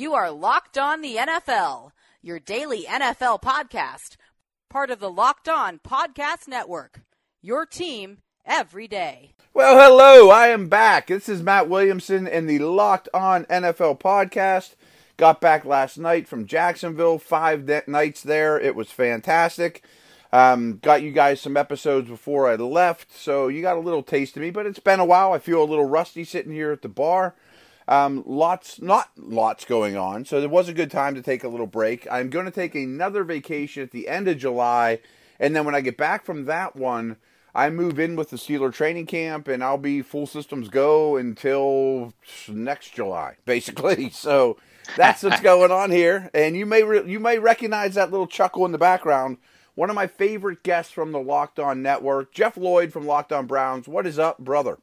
You are Locked On the NFL, your daily NFL podcast, part of the Locked On Podcast Network. Your team every day. Well, hello, I am back. This is Matt Williamson in the Locked On NFL podcast. Got back last night from Jacksonville, five de- nights there. It was fantastic. Um, got you guys some episodes before I left, so you got a little taste of me, but it's been a while. I feel a little rusty sitting here at the bar. Um, lots, not lots going on, so it was a good time to take a little break. I'm going to take another vacation at the end of July, and then when I get back from that one, I move in with the Steeler training camp, and I'll be full systems go until next July, basically. So that's what's going on here, and you may re- you may recognize that little chuckle in the background. One of my favorite guests from the Locked On Network, Jeff Lloyd from Locked On Browns. What is up, brother?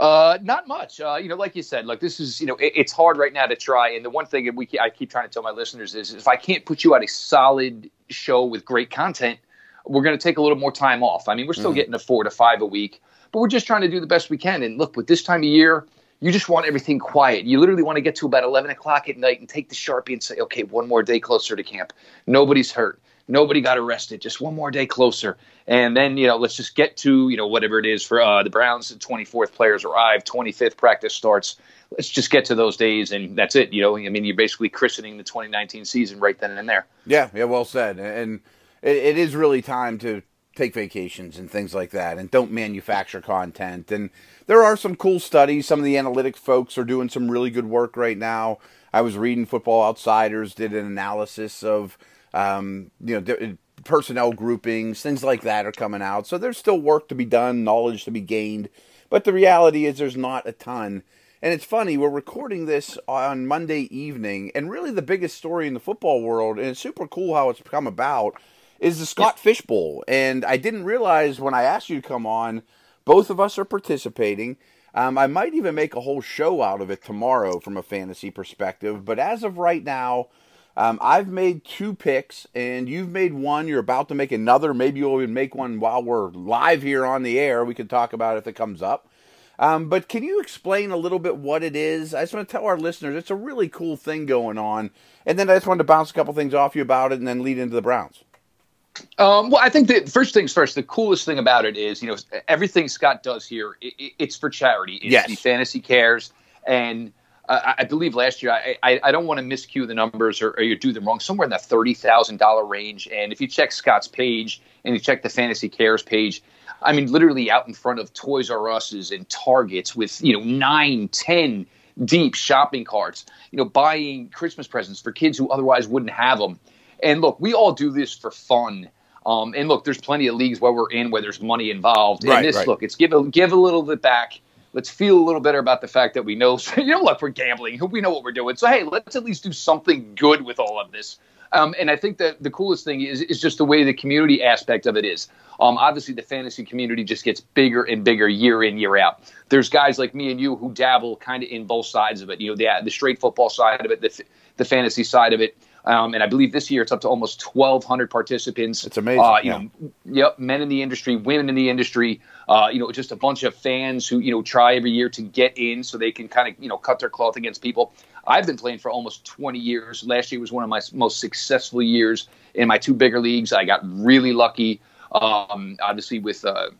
Uh, not much. Uh, you know, like you said, like this is, you know, it, it's hard right now to try. And the one thing that we I keep trying to tell my listeners is, if I can't put you out a solid show with great content, we're going to take a little more time off. I mean, we're still mm. getting a four to five a week, but we're just trying to do the best we can. And look, with this time of year, you just want everything quiet. You literally want to get to about 11 o'clock at night and take the Sharpie and say, okay, one more day closer to camp. Nobody's hurt. Nobody got arrested. Just one more day closer. And then, you know, let's just get to, you know, whatever it is for uh, the Browns. The 24th players arrive, 25th practice starts. Let's just get to those days, and that's it. You know, I mean, you're basically christening the 2019 season right then and there. Yeah, yeah, well said. And it, it is really time to take vacations and things like that, and don't manufacture content. And there are some cool studies. Some of the analytic folks are doing some really good work right now. I was reading Football Outsiders did an analysis of um, you know, personnel groupings, things like that are coming out. So there's still work to be done, knowledge to be gained. But the reality is there's not a ton. And it's funny, we're recording this on Monday evening, and really the biggest story in the football world, and it's super cool how it's come about, is the Scott Fish Bowl. And I didn't realize when I asked you to come on, both of us are participating. Um, I might even make a whole show out of it tomorrow from a fantasy perspective. But as of right now, um, I've made two picks, and you've made one. You're about to make another. Maybe you'll even make one while we're live here on the air. We can talk about it if it comes up. Um, but can you explain a little bit what it is? I just want to tell our listeners it's a really cool thing going on. And then I just wanted to bounce a couple things off you about it and then lead into the Browns. Um, well, I think the first things first. The coolest thing about it is, you know, everything Scott does here, it, it's for charity. It's yes. the Fantasy Cares, and I believe last year, I, I, I don't want to miscue the numbers or, or, you do them wrong, somewhere in that $30,000 range. And if you check Scott's page and you check the Fantasy Cares page, I mean, literally out in front of Toys R Us's and Targets with, you know, nine, ten deep shopping carts, you know, buying Christmas presents for kids who otherwise wouldn't have them. And look, we all do this for fun. Um, and look, there's plenty of leagues where we're in where there's money involved. Right, and this, right. look, it's give a, give a little bit back let's feel a little better about the fact that we know, you know, look, we're gambling. We know what we're doing. So, hey, let's at least do something good with all of this. Um, and I think that the coolest thing is, is just the way the community aspect of it is. Um, obviously, the fantasy community just gets bigger and bigger year in, year out. There's guys like me and you who dabble kind of in both sides of it. You know, the, the straight football side of it, the, the fantasy side of it. Um, and I believe this year it's up to almost 1,200 participants. It's amazing. Uh, you yeah. know, yep, men in the industry, women in the industry. Uh, you know, just a bunch of fans who you know try every year to get in so they can kind of you know cut their cloth against people. I've been playing for almost 20 years. Last year was one of my most successful years in my two bigger leagues. I got really lucky, um, obviously with. Uh,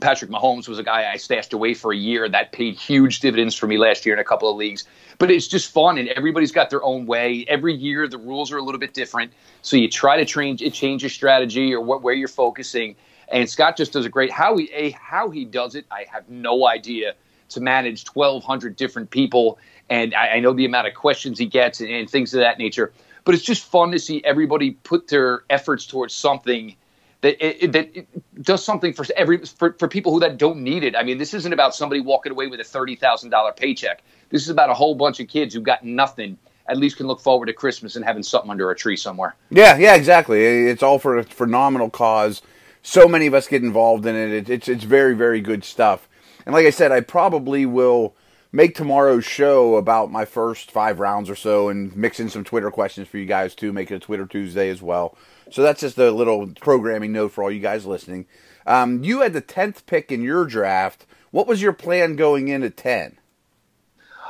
Patrick Mahomes was a guy I stashed away for a year. That paid huge dividends for me last year in a couple of leagues. But it's just fun, and everybody's got their own way. Every year, the rules are a little bit different. So you try to change, change your strategy or what, where you're focusing. And Scott just does a great how he a how he does it. I have no idea to manage 1,200 different people, and I, I know the amount of questions he gets and, and things of that nature. But it's just fun to see everybody put their efforts towards something that it, that it does something for every for, for people who that don't need it. I mean, this isn't about somebody walking away with a thirty thousand dollar paycheck. This is about a whole bunch of kids who got nothing. At least can look forward to Christmas and having something under a tree somewhere. Yeah, yeah, exactly. It's all for a phenomenal cause. So many of us get involved in it. It's it's very very good stuff. And like I said, I probably will make tomorrow's show about my first five rounds or so and mix in some Twitter questions for you guys too. Make it a Twitter Tuesday as well. So that's just a little programming note for all you guys listening. Um, you had the tenth pick in your draft. What was your plan going in at ten?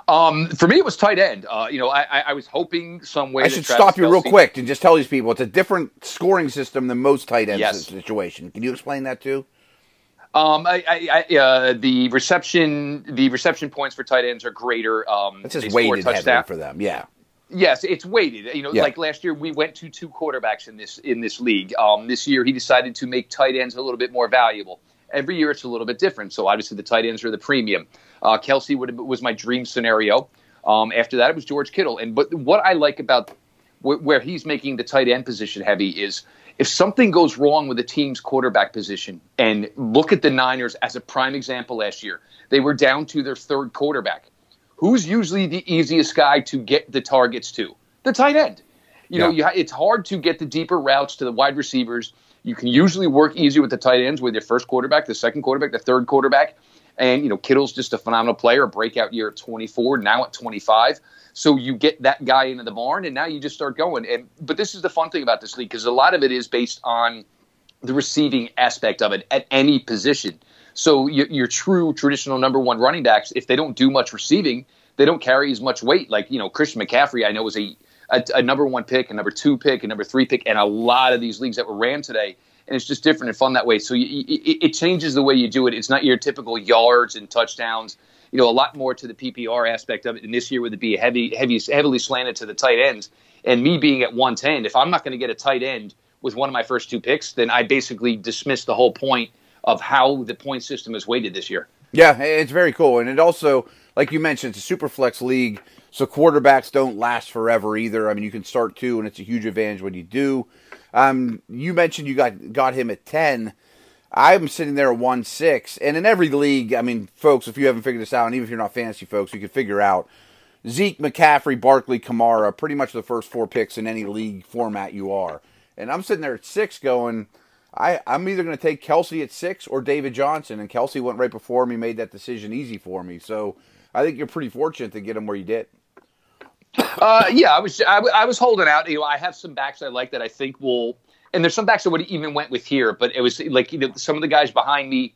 Um, for me, it was tight end. Uh, you know, I, I, I was hoping some way. I should stop you real quick and just tell these people it's a different scoring system than most tight end yes. situation. Can you explain that too? Um, I, I, I uh, the reception, the reception points for tight ends are greater. Um, it's just weighted heavily for them. Yeah. Yes, it's weighted. You know, yeah. like last year we went to two quarterbacks in this in this league. Um, this year he decided to make tight ends a little bit more valuable. Every year it's a little bit different. So obviously the tight ends are the premium. Uh, Kelce would have, was my dream scenario. Um, after that it was George Kittle. And but what I like about wh- where he's making the tight end position heavy is if something goes wrong with the team's quarterback position, and look at the Niners as a prime example last year, they were down to their third quarterback. Who's usually the easiest guy to get the targets to? The tight end. You yeah. know, you, it's hard to get the deeper routes to the wide receivers. You can usually work easier with the tight ends with your first quarterback, the second quarterback, the third quarterback. And, you know, Kittle's just a phenomenal player, a breakout year at 24, now at 25. So you get that guy into the barn, and now you just start going. And but this is the fun thing about this league because a lot of it is based on the receiving aspect of it at any position. So your, your true traditional number one running backs, if they don't do much receiving, they don't carry as much weight. Like you know, Christian McCaffrey, I know was a, a, a number one pick, a number two pick, a number three pick, and a lot of these leagues that were ran today and it's just different and fun that way. So you, it, it, changes the way you do it. It's not your typical yards and touchdowns you know, a lot more to the PPR aspect of it. And this year would it be heavy, heavy, heavily slanted to the tight ends. And me being at 110, if I'm not going to get a tight end with one of my first two picks, then I basically dismiss the whole point of how the point system is weighted this year. Yeah, it's very cool. And it also, like you mentioned, it's a super flex league. So quarterbacks don't last forever either. I mean, you can start two, and it's a huge advantage when you do. Um, you mentioned you got got him at ten. I'm sitting there at one six, and in every league, I mean, folks, if you haven't figured this out, and even if you're not fantasy folks, you can figure out Zeke, McCaffrey, Barkley, Kamara, pretty much the first four picks in any league format you are. And I'm sitting there at six, going, I I'm either going to take Kelce at six or David Johnson, and Kelce went right before me, made that decision easy for me. So I think you're pretty fortunate to get him where you did. Uh, yeah, I was I, I was holding out. You know, I have some backs I like that I think will and there's some backs I would even went with here, but it was like you know some of the guys behind me,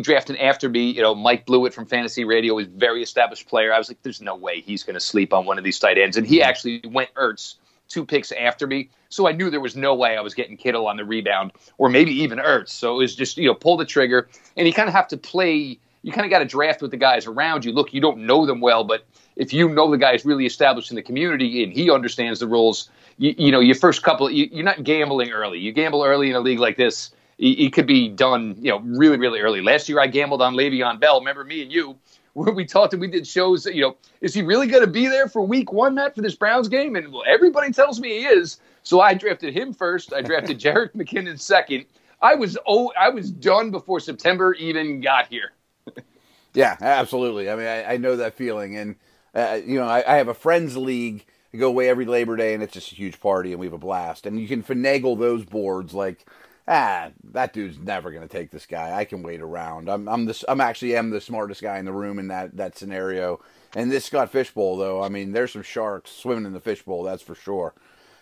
drafted after me. You know, Mike Blewett from Fantasy Radio is very established player. I was like, there's no way he's going to sleep on one of these tight ends, and he actually went Ertz two picks after me, so I knew there was no way I was getting Kittle on the rebound or maybe even Ertz. So it was just you know pull the trigger, and you kind of have to play. You kind of got to draft with the guys around you. Look, you don't know them well, but if you know the guy is really established in the community and he understands the rules, you, you know, your first couple, you, you're not gambling early. You gamble early in a league like this, it, could be done, you know, really, really early. Last year I gambled on Le'Veon Bell. Remember me and you? When we talked and we did shows, you know, is he really going to be there for week one, Matt, for this Browns game? And well, everybody tells me he is. So I drafted him first. I drafted Jerick McKinnon second. I was oh, I was done before September even got here. yeah, absolutely. I mean, I, I know that feeling, and uh, you know, I, I, have a friends league I go away every Labor Day and it's just a huge party and we have a blast. And you can finagle those boards like, ah, that dude's never going to take this guy. I can wait around. I'm I'm this I'm actually am the smartest guy in the room in that that scenario. And this Scott Fish Bowl though, I mean, there's some sharks swimming in the fishbowl, that's for sure.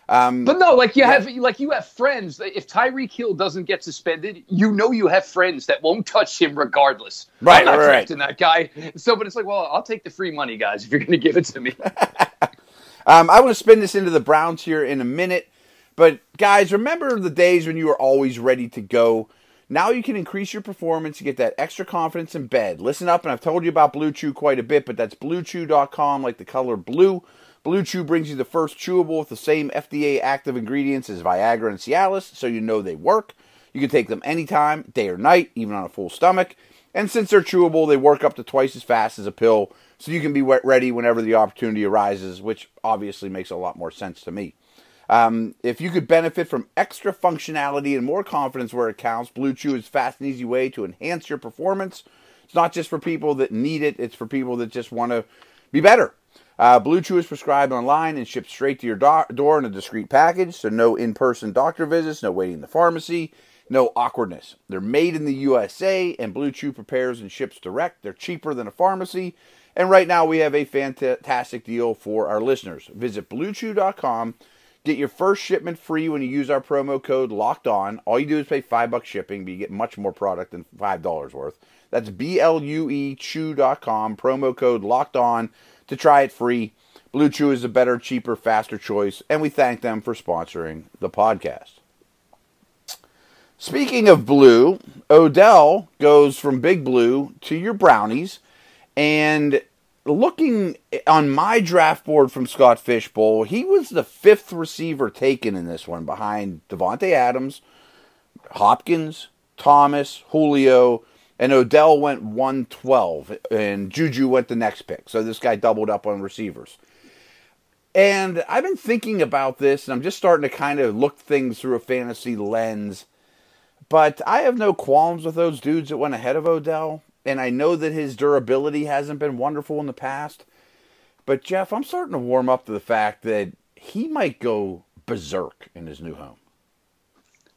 Um, but no, like you yeah. have like you have friends. If Tyreek Hill doesn't get suspended, you know you have friends that won't touch him regardless. Right, I'm not right, drafting that guy. So, but it's like, well, I'll take the free money, guys, if you're going to give it to me. Um, I want to spin this into the Browns here in a minute. But guys, remember the days when you were always ready to go. Now you can increase your performance to get that extra confidence in bed. Listen up, and I've told you about Blue Chew quite a bit, but that's bluechew.com, like the color blue. Blue Chew brings you the first chewable with the same FDA active ingredients as Viagra and Cialis, so you know they work. You can take them anytime, day or night, even on a full stomach. And since they're chewable, they work up to twice as fast as a pill so you can be ready whenever the opportunity arises, which obviously makes a lot more sense to me. Um, if you could benefit from extra functionality and more confidence where it counts, Blue Chew is fast and easy way to enhance your performance. It's not just for people that need it; it's for people that just want to be better. Uh, Blue Chew is prescribed online and shipped straight to your do- door in a discreet package, so no in-person doctor visits, no waiting in the pharmacy, no awkwardness. They're made in the USA, and Blue Chew prepares and ships direct. They're cheaper than a pharmacy, and right now we have a fantastic deal for our listeners. Visit bluechew.com. Get your first shipment free when you use our promo code locked on. All you do is pay five bucks shipping, but you get much more product than five dollars worth. That's B L U E chew.com, promo code locked on to try it free. Blue Chew is a better, cheaper, faster choice, and we thank them for sponsoring the podcast. Speaking of blue, Odell goes from Big Blue to your brownies, and looking on my draft board from Scott Fish Bowl, he was the fifth receiver taken in this one behind Davante Adams, Hopkins, Thomas, Julio, and Odell went 112, and Juju went the next pick. So this guy doubled up on receivers. And I've been thinking about this, and I'm just starting to kind of look things through a fantasy lens. But I have no qualms with those dudes that went ahead of Odell and I know that his durability hasn't been wonderful in the past. But Jeff, I'm starting to warm up to the fact that he might go berserk in his new home.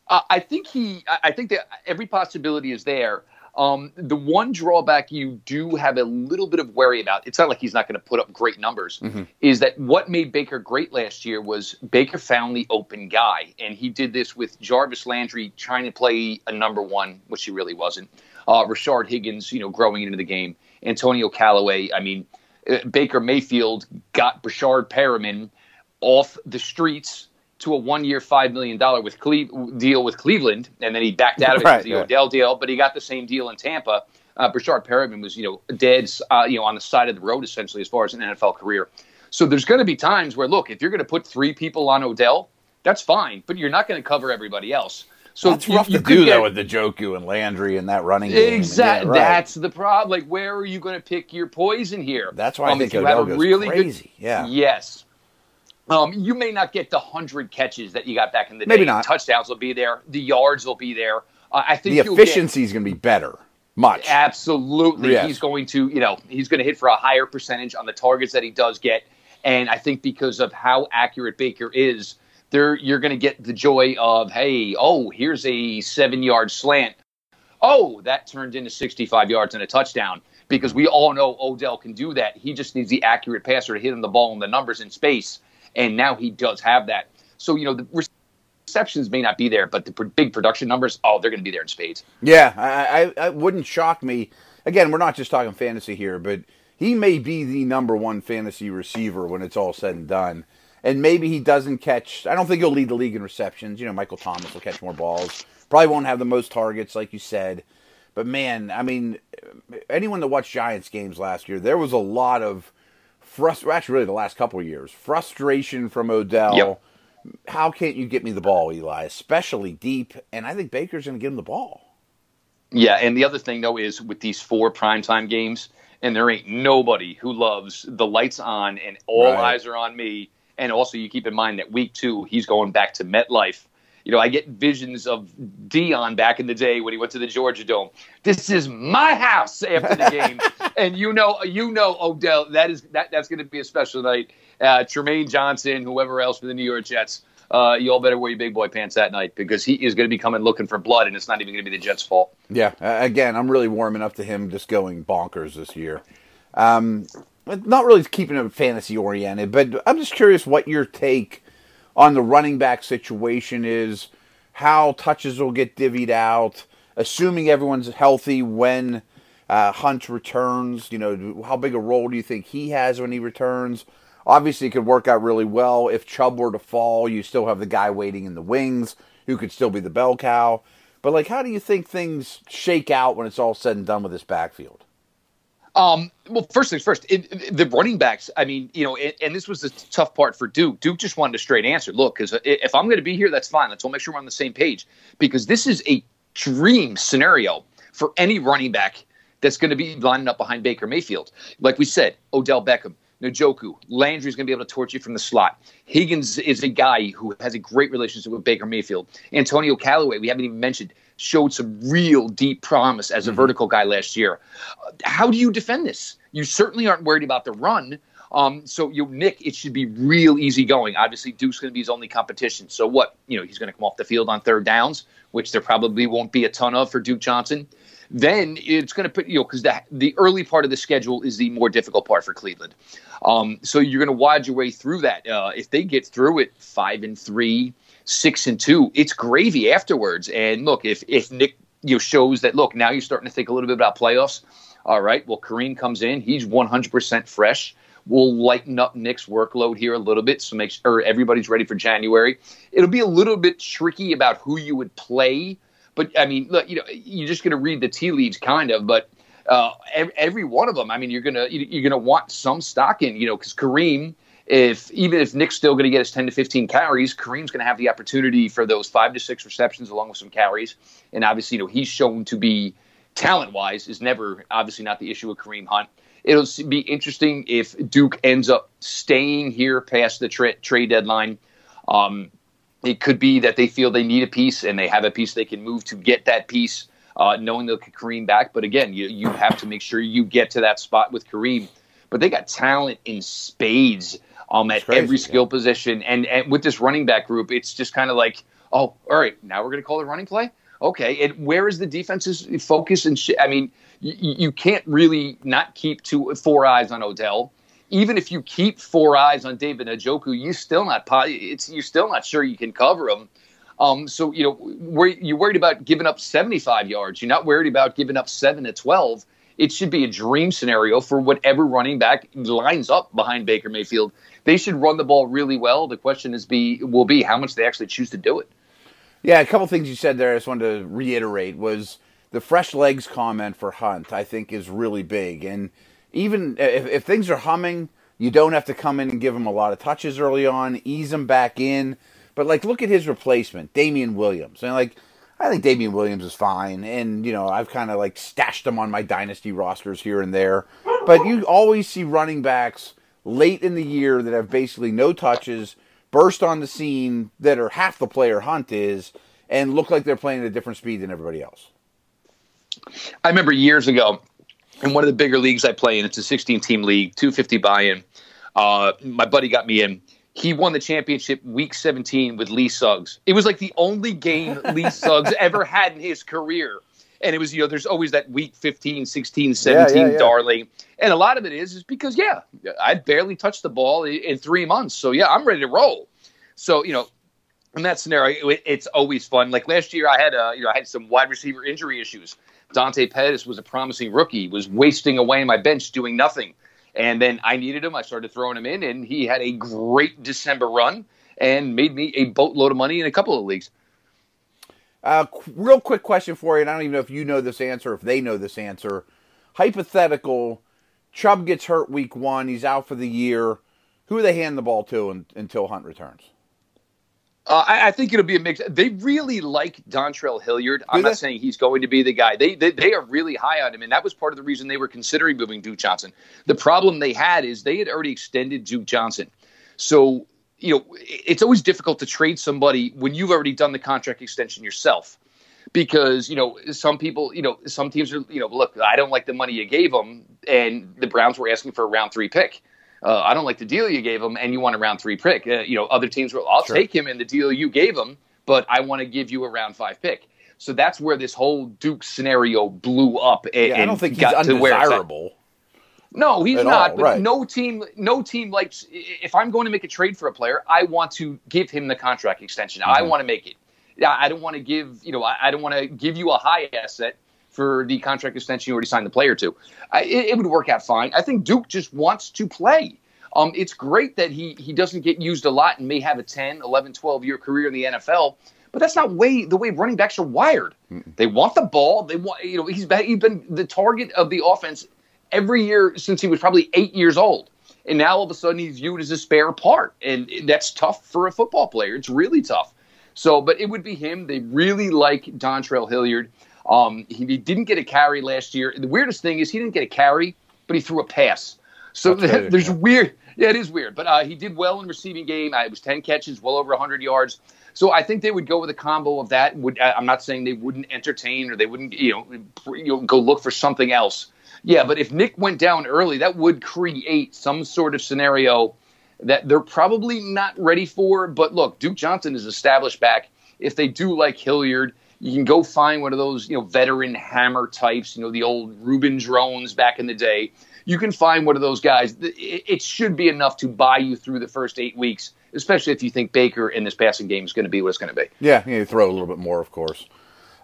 Uh, I think he. I think that every possibility is there. Um, the one drawback you do have a little bit of worry about, it's not like he's not going to put up great numbers, mm-hmm. is that what made Baker great last year was Baker found the open guy. And he did this with Jarvis Landry trying to play a number one, which he really wasn't uh, Rashard Higgins, you know, growing into the game, Antonio Callaway. I mean, uh, Baker Mayfield got Breshad Perriman off the streets to a one-year, five million dollar with Cle- deal with Cleveland, and then he backed out of it right, the yeah. Odell deal. But he got the same deal in Tampa. Uh, Breshad Perriman was, you know, dead, uh, you know, on the side of the road essentially as far as an NFL career. So there's going to be times where, look, if you're going to put three people on Odell, that's fine, but you're not going to cover everybody else. So that's rough you, to do get, though with the Njoku and Landry and that running game. Exactly. Yeah, right. That's the problem. Like, where are you going to pick your poison here? That's why um, I think Odell goes really crazy. Good, yeah. Yes. Um, you may not get the hundred catches that you got back in the Maybe day. Not. Touchdowns will be there. The yards will be there. Uh, I think the efficiency is going to be better. Much. Absolutely. Yes. He's going to, you know, he's going to hit for a higher percentage on the targets that he does get. And I think because of how accurate Baker is, there you're going to get the joy of hey oh here's a seven yard slant. Oh that turned into 65 yards and a touchdown. Because we all know odell can do that. He just needs the accurate passer to hit him the ball and the numbers in space. And now he does have that. So you know the receptions may not be there but the big production numbers oh they're going to be there in spades. Yeah I, I, I wouldn't shock me. Again we're not just talking fantasy here but he may be the number one fantasy receiver when it's all said and done and maybe he doesn't catch. I don't think he'll lead the league in receptions. You know, Michael Thomas will catch more balls. Probably won't have the most targets, like you said. But man, I mean, anyone that watched Giants games last year, there was a lot of frustration. Actually, really, the last couple of years, frustration from Odell. Yep. How can't you get me the ball, Eli? Especially deep, and I think Baker's going to get him the ball. Yeah, and the other thing though is with these four primetime games, and there ain't nobody who loves the lights on and all right. eyes are on me and also, you keep in mind that week two, he's going back to MetLife. You know, I get visions of Deion back in the day when he went to the Georgia Dome. This is my house after the game, and you know, you know, Odell, that is that that's going to be a special night. Uh, Trumaine Johnson, whoever else for the New York Jets, uh, you all better wear your big boy pants that night because he is going to be coming looking for blood, and it's not even going to be the Jets' fault. Yeah, uh, again, I'm really warming up to him just going bonkers this year. Um, not really keeping it fantasy oriented, but I'm just curious what your take on the running back situation is, how touches will get divvied out, assuming everyone's healthy when uh, Hunt returns. You know, how big a role do you think he has when he returns? Obviously, it could work out really well. If Chubb were to fall, you still have the guy waiting in the wings who could still be the bell cow. But, like, how do you think things shake out when it's all said and done with this backfield? Um, well, first things first, it, it, the running backs. I mean, you know, it, and this was the tough part for Duke. Duke just wanted a straight answer. Look, because if I'm going to be here, that's fine. Let's all make sure we're on the same page because this is a dream scenario for any running back that's going to be lining up behind Baker Mayfield. Like we said, Odell Beckham, Njoku, Landry's going to be able to torch you from the slot. Higgins is a guy who has a great relationship with Baker Mayfield. Antonio Callaway, we haven't even mentioned, showed some real deep promise as a mm-hmm. vertical guy last year. How do you defend this? You certainly aren't worried about the run. Um, so you Nick, it should be real easy going. Obviously, Duke's going to be his only competition. So what? You know, he's going to come off the field on third downs, which there probably won't be a ton of for Duke Johnson. Then it's going to put you know because the the early part of the schedule is the more difficult part for Cleveland. Um, so you're going to wad your way through that. Uh, if they get through it five and three, six and two, it's gravy afterwards. And look, if if Nick you know, shows that look now you're starting to think a little bit about playoffs. All right, well Kareem comes in, he's 100% fresh. We'll lighten up Nick's workload here a little bit, so make sure everybody's ready for January. It'll be a little bit tricky about who you would play, but I mean, look, you know, you're just going to read the tea leaves, kind of, but. Uh, every, every one of them. I mean, you're gonna you're gonna want some stock in, you know, because Kareem, if even if Nick's still going to get his 10 to 15 carries, Kareem's going to have the opportunity for those five to six receptions along with some carries. And obviously, you know, he's shown to be talent wise is never obviously not the issue with Kareem Hunt. It'll be interesting if Duke ends up staying here past the tra- trade deadline. Um, it could be that they feel they need a piece and they have a piece they can move to get that piece, uh, knowing they'll get Kareem back. But again, you, you have to make sure you get to that spot with Kareem. But they got talent in spades um, at crazy, every skill yeah. position. And, and with this running back group, it's just kind of like, oh, all right, now we're going to call it running play. Okay, and where is the defense's focus and shit? I mean, you, you can't really not keep two four eyes on Odell. Even if you keep four eyes on David Njoku, you still not it's you're still not sure you can cover him. Um, so you know, you're worried about giving up 75 yards. You're not worried about giving up seven to 12. It should be a dream scenario for whatever running back lines up behind Baker Mayfield. They should run the ball really well. The question is be will be how much they actually choose to do it. Yeah, a couple things you said there I just wanted to reiterate was the fresh legs comment for Hunt, I think, is really big. And even if, if things are humming, you don't have to come in and give him a lot of touches early on, ease him back in. But, like, look at his replacement, Damien Williams. And, like, I think Damien Williams is fine. And, you know, I've kind of, like, stashed him on my dynasty rosters here and there. But you always see running backs late in the year that have basically no touches – burst on the scene that are half the player Hunt is and look like they're playing at a different speed than everybody else. I remember years ago in one of the bigger leagues I play in, it's a 16 team league, 250 buy in. Uh, my buddy got me in. He won the championship week 17 with Lee Suggs. It was like the only game Lee Suggs ever had in his career. And it was you know there's always that week 15 16 17 yeah, yeah, yeah. darling. And a lot of it is is because yeah i barely touched the ball in three months. So yeah i'm ready to roll. So you know in that scenario it, it's always fun. Like last year i had a you know i had some wide receiver injury issues. Dante pettis was a promising rookie was wasting away on my bench doing nothing and then i needed him i started throwing him in and he had a great december run and made me a boatload of money in a couple of leagues uh, real quick question for you, and I don't even know if you know this answer, if they know this answer. Hypothetical: Chubb gets hurt week one, he's out for the year. Who do they hand the ball to in, until Hunt returns? Uh, I, I, think it'll be a mix. They really like Dontrell Hilliard. I'm not saying he's going to be the guy. They, they they are really high on him, and that was part of the reason they were considering moving Duke Johnson. The problem they had is they had already extended Duke Johnson, so you know, it's always difficult to trade somebody when you've already done the contract extension yourself. Because, you know, some people, you know, some teams are, you know, look, I don't like the money you gave them, and the Browns were asking for a round three pick. Uh, I don't like the deal you gave them, and you want a round three pick. Uh, you know, other teams will, I'll sure. take him in the deal you gave him, but I want to give you a round five pick. So that's where this whole Duke scenario blew up. And, yeah, I don't think he's undesirable. No, he's not. All, but right. no team, no team likes. If I'm going to make a trade for a player, I want to give him the contract extension. Mm-hmm. I want to make it. Yeah, I don't want to give. You know, I, I don't want to give you a high asset for the contract extension you already signed the player to. I, it, it, would work out fine. I think Duke just wants to play. Um, it's great that he he doesn't get used a lot and may have a 10, 11, 12 year career in the NFL. But that's not way the way running backs are wired. Mm-mm. They want the ball. They want you know he's been, he's been the target of the offense every year since he was probably eight years old. And now all of a sudden he's viewed as a spare part. And that's tough for a football player. It's really tough. So, but it would be him. They really like Dontrell Hilliard. Um, he, he, didn't get a carry last year. The weirdest thing is he didn't get a carry, but he threw a pass. So there's weird. Yeah, it is weird. But uh, he did well in receiving game. Uh, it was 10 catches, well over 100 yards. So I think they would go with a combo of that. Would I'm not saying they wouldn't entertain or they wouldn't you know, you know go look for something else. Yeah, but if Nick went down early, that would create some sort of scenario that they're probably not ready for. But look, Duke Johnson is established back. If they do like Hilliard, you can go find one of those, you know, veteran hammer types, you know, the old Ruben Droughns back in the day. You can find one of those guys. It should be enough to buy you through the first eight weeks, especially if you think Baker in this passing game is going to be what it's going to be. Yeah, you throw a little bit more, of course.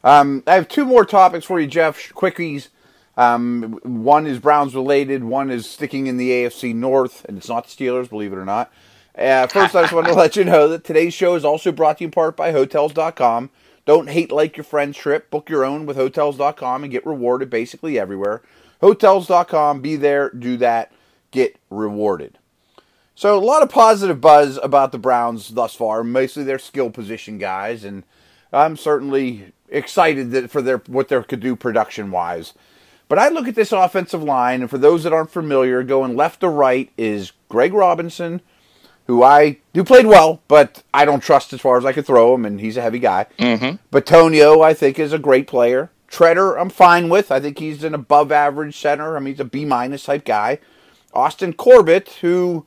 Um, I have two more topics for you, Jeff. Quickies. Um, one is Browns related, one is sticking in the AFC North, and it's not the Steelers, believe it or not. Uh, first, I just want to let you know that today's show is also brought to you in part by Hotels.com. Don't hate like your friend's trip. Book your own with Hotels.com and get rewarded basically everywhere. Hotels.com, be there, do that, get rewarded. So, a lot of positive buzz about the Browns thus far, mostly their skill position guys, and I'm certainly excited for their what they could do production wise. But I look at this offensive line, and for those that aren't familiar, going left to right is Greg Robinson, who I who played well, but I don't trust as far as I could throw him, and he's a heavy guy. Mm-hmm. Bitonio, I think, is a great player. Tretter, I'm fine with. I think he's an above average center. I mean, he's a B minus type guy. Austin Corbett, who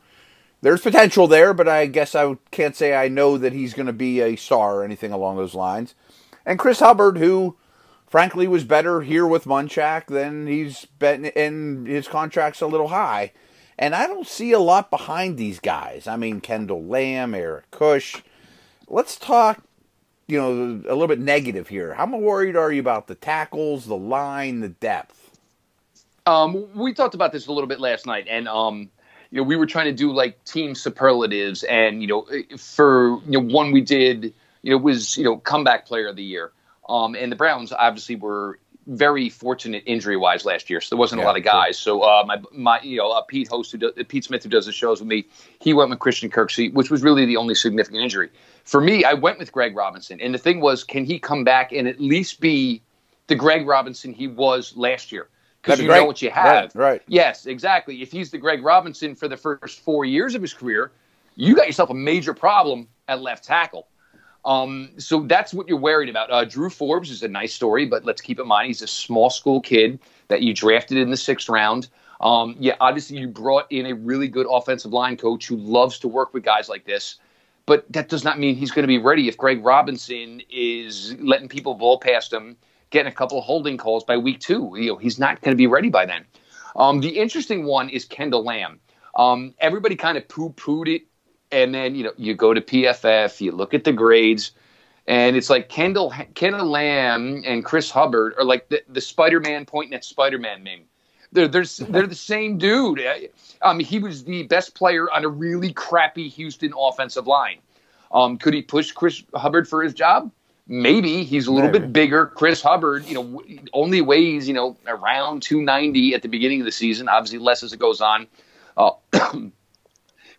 there's potential there, but I guess I can't say I know that he's going to be a star or anything along those lines. And Chris Hubbard, who frankly was better here with Munchak than he's been, and his contract's a little high. And I don't see a lot behind these guys. I mean, Kendall Lamm, Eric Kush. Let's talk, you know, a little bit negative here. How worried are you about the tackles, the line, the depth? Um, we talked about this a little bit last night, and um, you know, we were trying to do like team superlatives, and you know, for you know, one we did, you know, was you know, comeback player of the year. Um, and the Browns obviously were very fortunate injury wise last year, so there wasn't yeah, a lot of guys. Sure. So uh, my my you know uh, Pete host who does, Pete Smith who does the shows with me, he went with Christian Kirksey, which was really the only significant injury. For me, I went with Greg Robinson, and the thing was, can he come back and at least be the Greg Robinson he was last year? Because you great. know what you have. Right, right. Yes, exactly. If he's the Greg Robinson for the first four years of his career, you got yourself a major problem at left tackle. Um, so that's what you're worried about. Uh, Drew Forbes is a nice story, but let's keep in mind he's a small school kid that you drafted in the sixth round. Um, yeah, obviously you brought in a really good offensive line coach who loves to work with guys like this, but that does not mean he's going to be ready if Greg Robinson is letting people blow past him, getting a couple of holding calls by week two. You know, he's not going to be ready by then. Um, the interesting one is Kendall Lamm. Um, everybody kind of poo-pooed it and then you know you go to PFF, you look at the grades, and it's like Kendall Kendall Lamm and Chris Hubbard are like the, the Spider-Man pointing at Spider-Man meme. They're they're they're the same dude. Um, he was the best player on a really crappy Houston offensive line. Um, could he push Chris Hubbard for his job? Maybe he's a little Maybe. bit bigger. Chris Hubbard, you know, only weighs you know around 290 at the beginning of the season. Obviously, less as it goes on. Uh,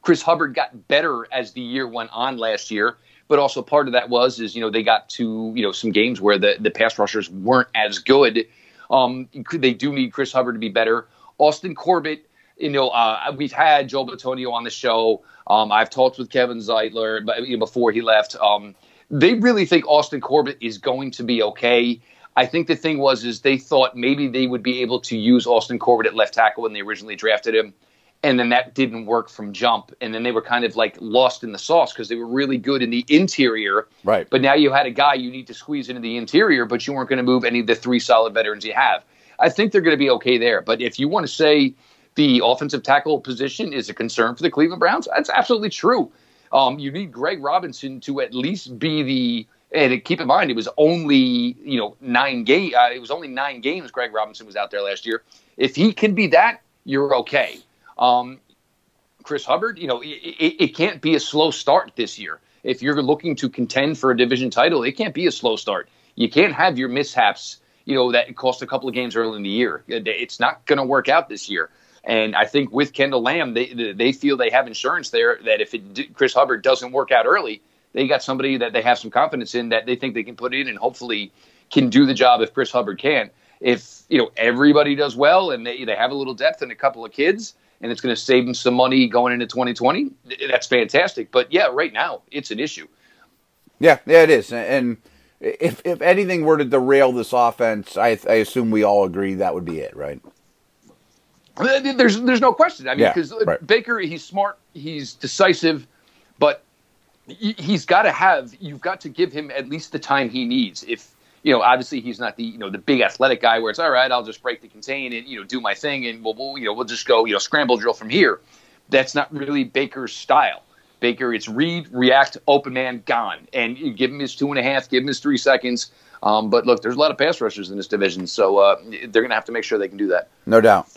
Chris Hubbard got better as the year went on last year, but also part of that was is you know they got to you know some games where the the pass rushers weren't as good. Um, they do need Chris Hubbard to be better. Austin Corbett, you know, uh, we've had Joe Bitonio on the show. Um, I've talked with Kevin Zeitler but, you know, before he left. Um, they really think Austin Corbett is going to be okay. I think the thing was is they thought maybe they would be able to use Austin Corbett at left tackle when they originally drafted him and then that didn't work from jump. And then they were kind of like lost in the sauce because they were really good in the interior. Right. But now you had a guy you need to squeeze into the interior but you weren't going to move any of the three solid veterans you have. I think they're going to be okay there. But if you want to say the offensive tackle position is a concern for the cleveland browns that's absolutely true. Um, you need greg robinson to at least be the and keep in mind it was only you know nine game uh, it was only nine games greg robinson was out there last year. If he can be that you're okay um, Chris Hubbard, you know, it, it, can't be a slow start this year. If you're looking to contend for a division title, it can't be a slow start. You can't have your mishaps, you know, that cost a couple of games early in the year. It's not going to work out this year. And I think with Kendall Lamm, they they feel they have insurance there that if it, Chris Hubbard doesn't work out early, they got somebody that they have some confidence in that they think they can put in and hopefully can do the job if Chris Hubbard can. If you know everybody does well and they, they have a little depth and a couple of kids, and it's going to save them some money going into 2020, that's fantastic. But yeah, right now it's an issue. Yeah, yeah, it is. And if if anything were to derail this offense, I, I assume we all agree that would be it, right? Uh, there's there's no question. I mean, because yeah, uh, right. Baker, he's smart, he's decisive, but he's got to have you've got to give him at least the time he needs. If you know, obviously he's not the you know the big athletic guy where it's all right. I'll just break the contain and you know do my thing and we'll, we'll you know we'll just go you know scramble drill from here. That's not really Baker's style. Baker, it's read, react, open man, gone. And you give him his two and a half, give him his three seconds. Um, but look, there's a lot of pass rushers in this division, so uh, they're going to have to make sure they can do that. No doubt.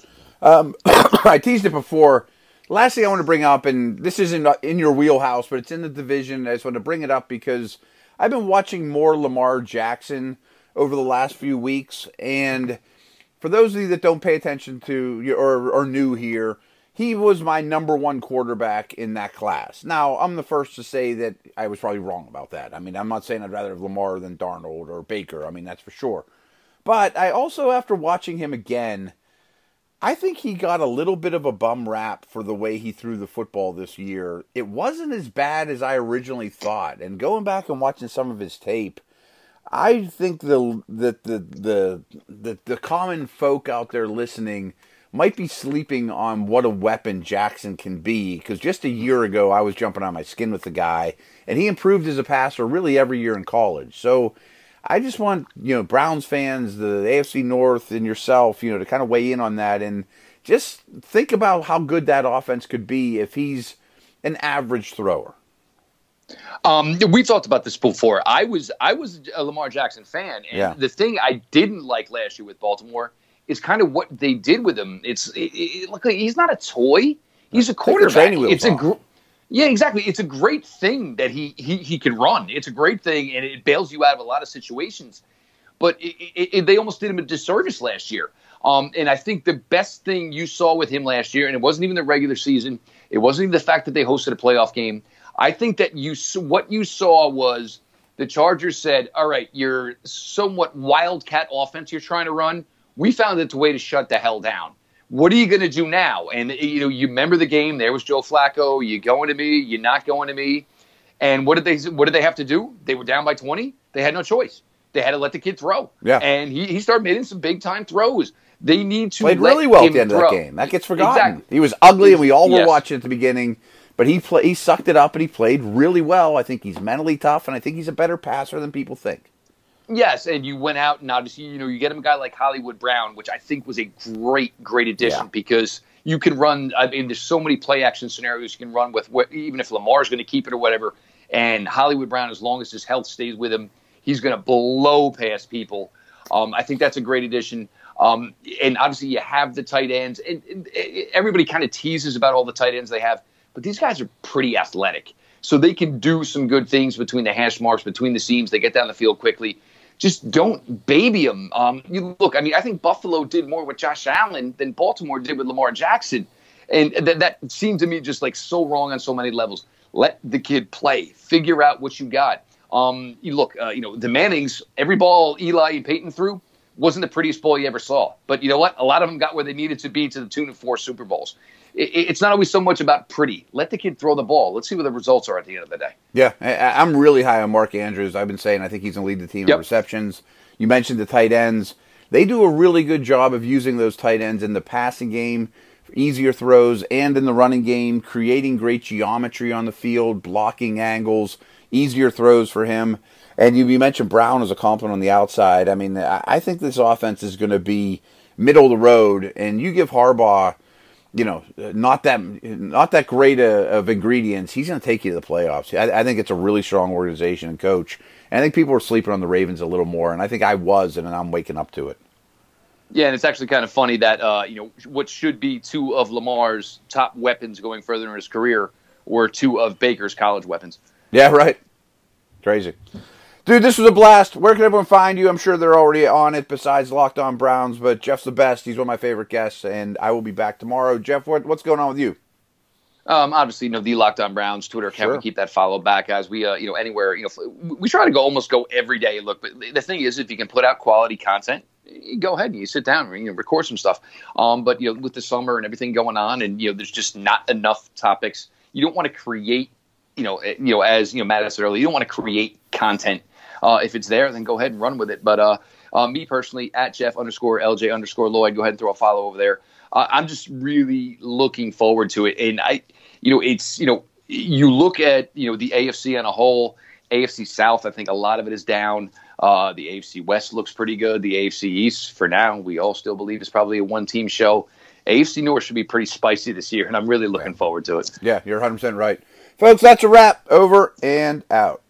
Um, I teased it before. Last thing I want to bring up, and this isn't in your wheelhouse, but it's in the division. I just want to bring it up because I've been watching more Lamar Jackson over the last few weeks, and for those of you that don't pay attention to or are new here, he was my number one quarterback in that class. Now, I'm the first to say that I was probably wrong about that. I mean, I'm not saying I'd rather have Lamar than Darnold or Baker. I mean, that's for sure. But I also, after watching him again, I think he got a little bit of a bum rap for the way he threw the football this year. It wasn't as bad as I originally thought. And going back and watching some of his tape, I think the that the, the the the common folk out there listening might be sleeping on what a weapon Jackson can be because just a year ago I was jumping on my skin with the guy and he improved as a passer really every year in college. So I just want, you know, Browns fans, the AFC North and yourself, you know, to kind of weigh in on that and just think about how good that offense could be if he's an average thrower. Um, we talked about this before. I was I was a Lamar Jackson fan, and yeah. the thing I didn't like last year with Baltimore is kind of what they did with him. It's it, it, look, he's not a toy. He's a quarterback. It's a gr- yeah, exactly. It's a great thing that he he he can run. It's a great thing, and it bails you out of a lot of situations. But it, they almost did him a disservice last year. Um, and I think the best thing you saw with him last year, and it wasn't even the regular season, it wasn't even the fact that they hosted a playoff game. I think that you what you saw was the Chargers said, "All right, your somewhat wildcat offense you're trying to run, we found it's a way to shut the hell down. What are you going to do now?" And you know, you remember the game. There was Joe Flacco. You going to me? You're not going to me? And what did they what did they have to do? They were down by 20. They had no choice. They had to let the kid throw. Yeah. And he, he started making some big time throws. They need to played really well at the end throw. of that game. That gets forgotten. Exactly. He was ugly, and we all were yes. watching at the beginning. But he play, he sucked it up and he played really well. I think he's mentally tough and I think he's a better passer than people think. Yes, and you went out and obviously you know you get him a guy like Hollywood Brown, which I think was a great great addition yeah. because you can run. I mean, there's so many play action scenarios you can run with. Even if Lamar's going to keep it or whatever, and Hollywood Brown, as long as his health stays with him, he's going to blow past people. Um, I think that's a great addition. Um, and obviously, you have the tight ends, and, and everybody kind of teases about all the tight ends they have but these guys are pretty athletic. So they can do some good things between the hash marks, between the seams. They get down the field quickly. Just don't baby them. Um, you look, I mean, I think Buffalo did more with Josh Allen than Baltimore did with Lamar Jackson. And th- that seemed to me just like so wrong on so many levels. Let the kid play, figure out what you got. Um, you look, uh, you know, the Mannings, every ball Eli and Peyton threw wasn't the prettiest ball you ever saw. But you know what? A lot of them got where they needed to be to the tune of four Super Bowls it's not always so much about pretty. Let the kid throw the ball. Let's see what the results are at the end of the day. Yeah, I, am really high on Mark Andrews. I've been saying I think he's going to lead the team yep. in receptions. You mentioned the tight ends. They do a really good job of using those tight ends in the passing game, easier throws, and in the running game, creating great geometry on the field, blocking angles, easier throws for him. And you, you mentioned Brown as a compliment on the outside. I mean, I think this offense is going to be middle of the road, and you give Harbaugh – you know, not that not that great a, of ingredients, he's going to take you to the playoffs. I, I, think it's a really strong organization and coach. And I think people are sleeping on the Ravens a little more, and I think I was, and I'm waking up to it. Yeah, and it's actually kind of funny that uh, you know what should be two of Lamar's top weapons going further in his career were two of Baker's college weapons. Yeah, right. Crazy. Dude, this was a blast. Where can everyone find you? I'm sure they're already on it besides Locked On Browns, but Jeff's the best. He's one of my favorite guests, and I will be back tomorrow. Jeff, what, what's going on with you? Um, obviously, you know the Locked On Browns Twitter account. Sure. We keep that follow back, guys. We, uh, you know, anywhere, you know, we try to go almost go every day. Look, but the thing is, if you can put out quality content, you go ahead and you sit down and you know, record some stuff. Um, but you know, with the summer and everything going on, and you know, there's just not enough topics. You don't want to create, you know, eh, you know, as you know, Matt said earlier, you don't want to create content uh, if it's there, then go ahead and run with it. But uh, uh, me personally, at Jeff underscore LJ underscore Lloyd, go ahead and throw a follow over there. Uh, I'm just really looking forward to it. And I, you know, it's, you know, you look at, you know, the AFC on a whole, AFC South, I think a lot of it is down. Uh, the AFC West looks pretty good. The AFC East, for now, we all still believe is probably a one team show. AFC North should be pretty spicy this year, and I'm really looking forward to it. Yeah, you're 100% right. Folks, that's a wrap. Over and out.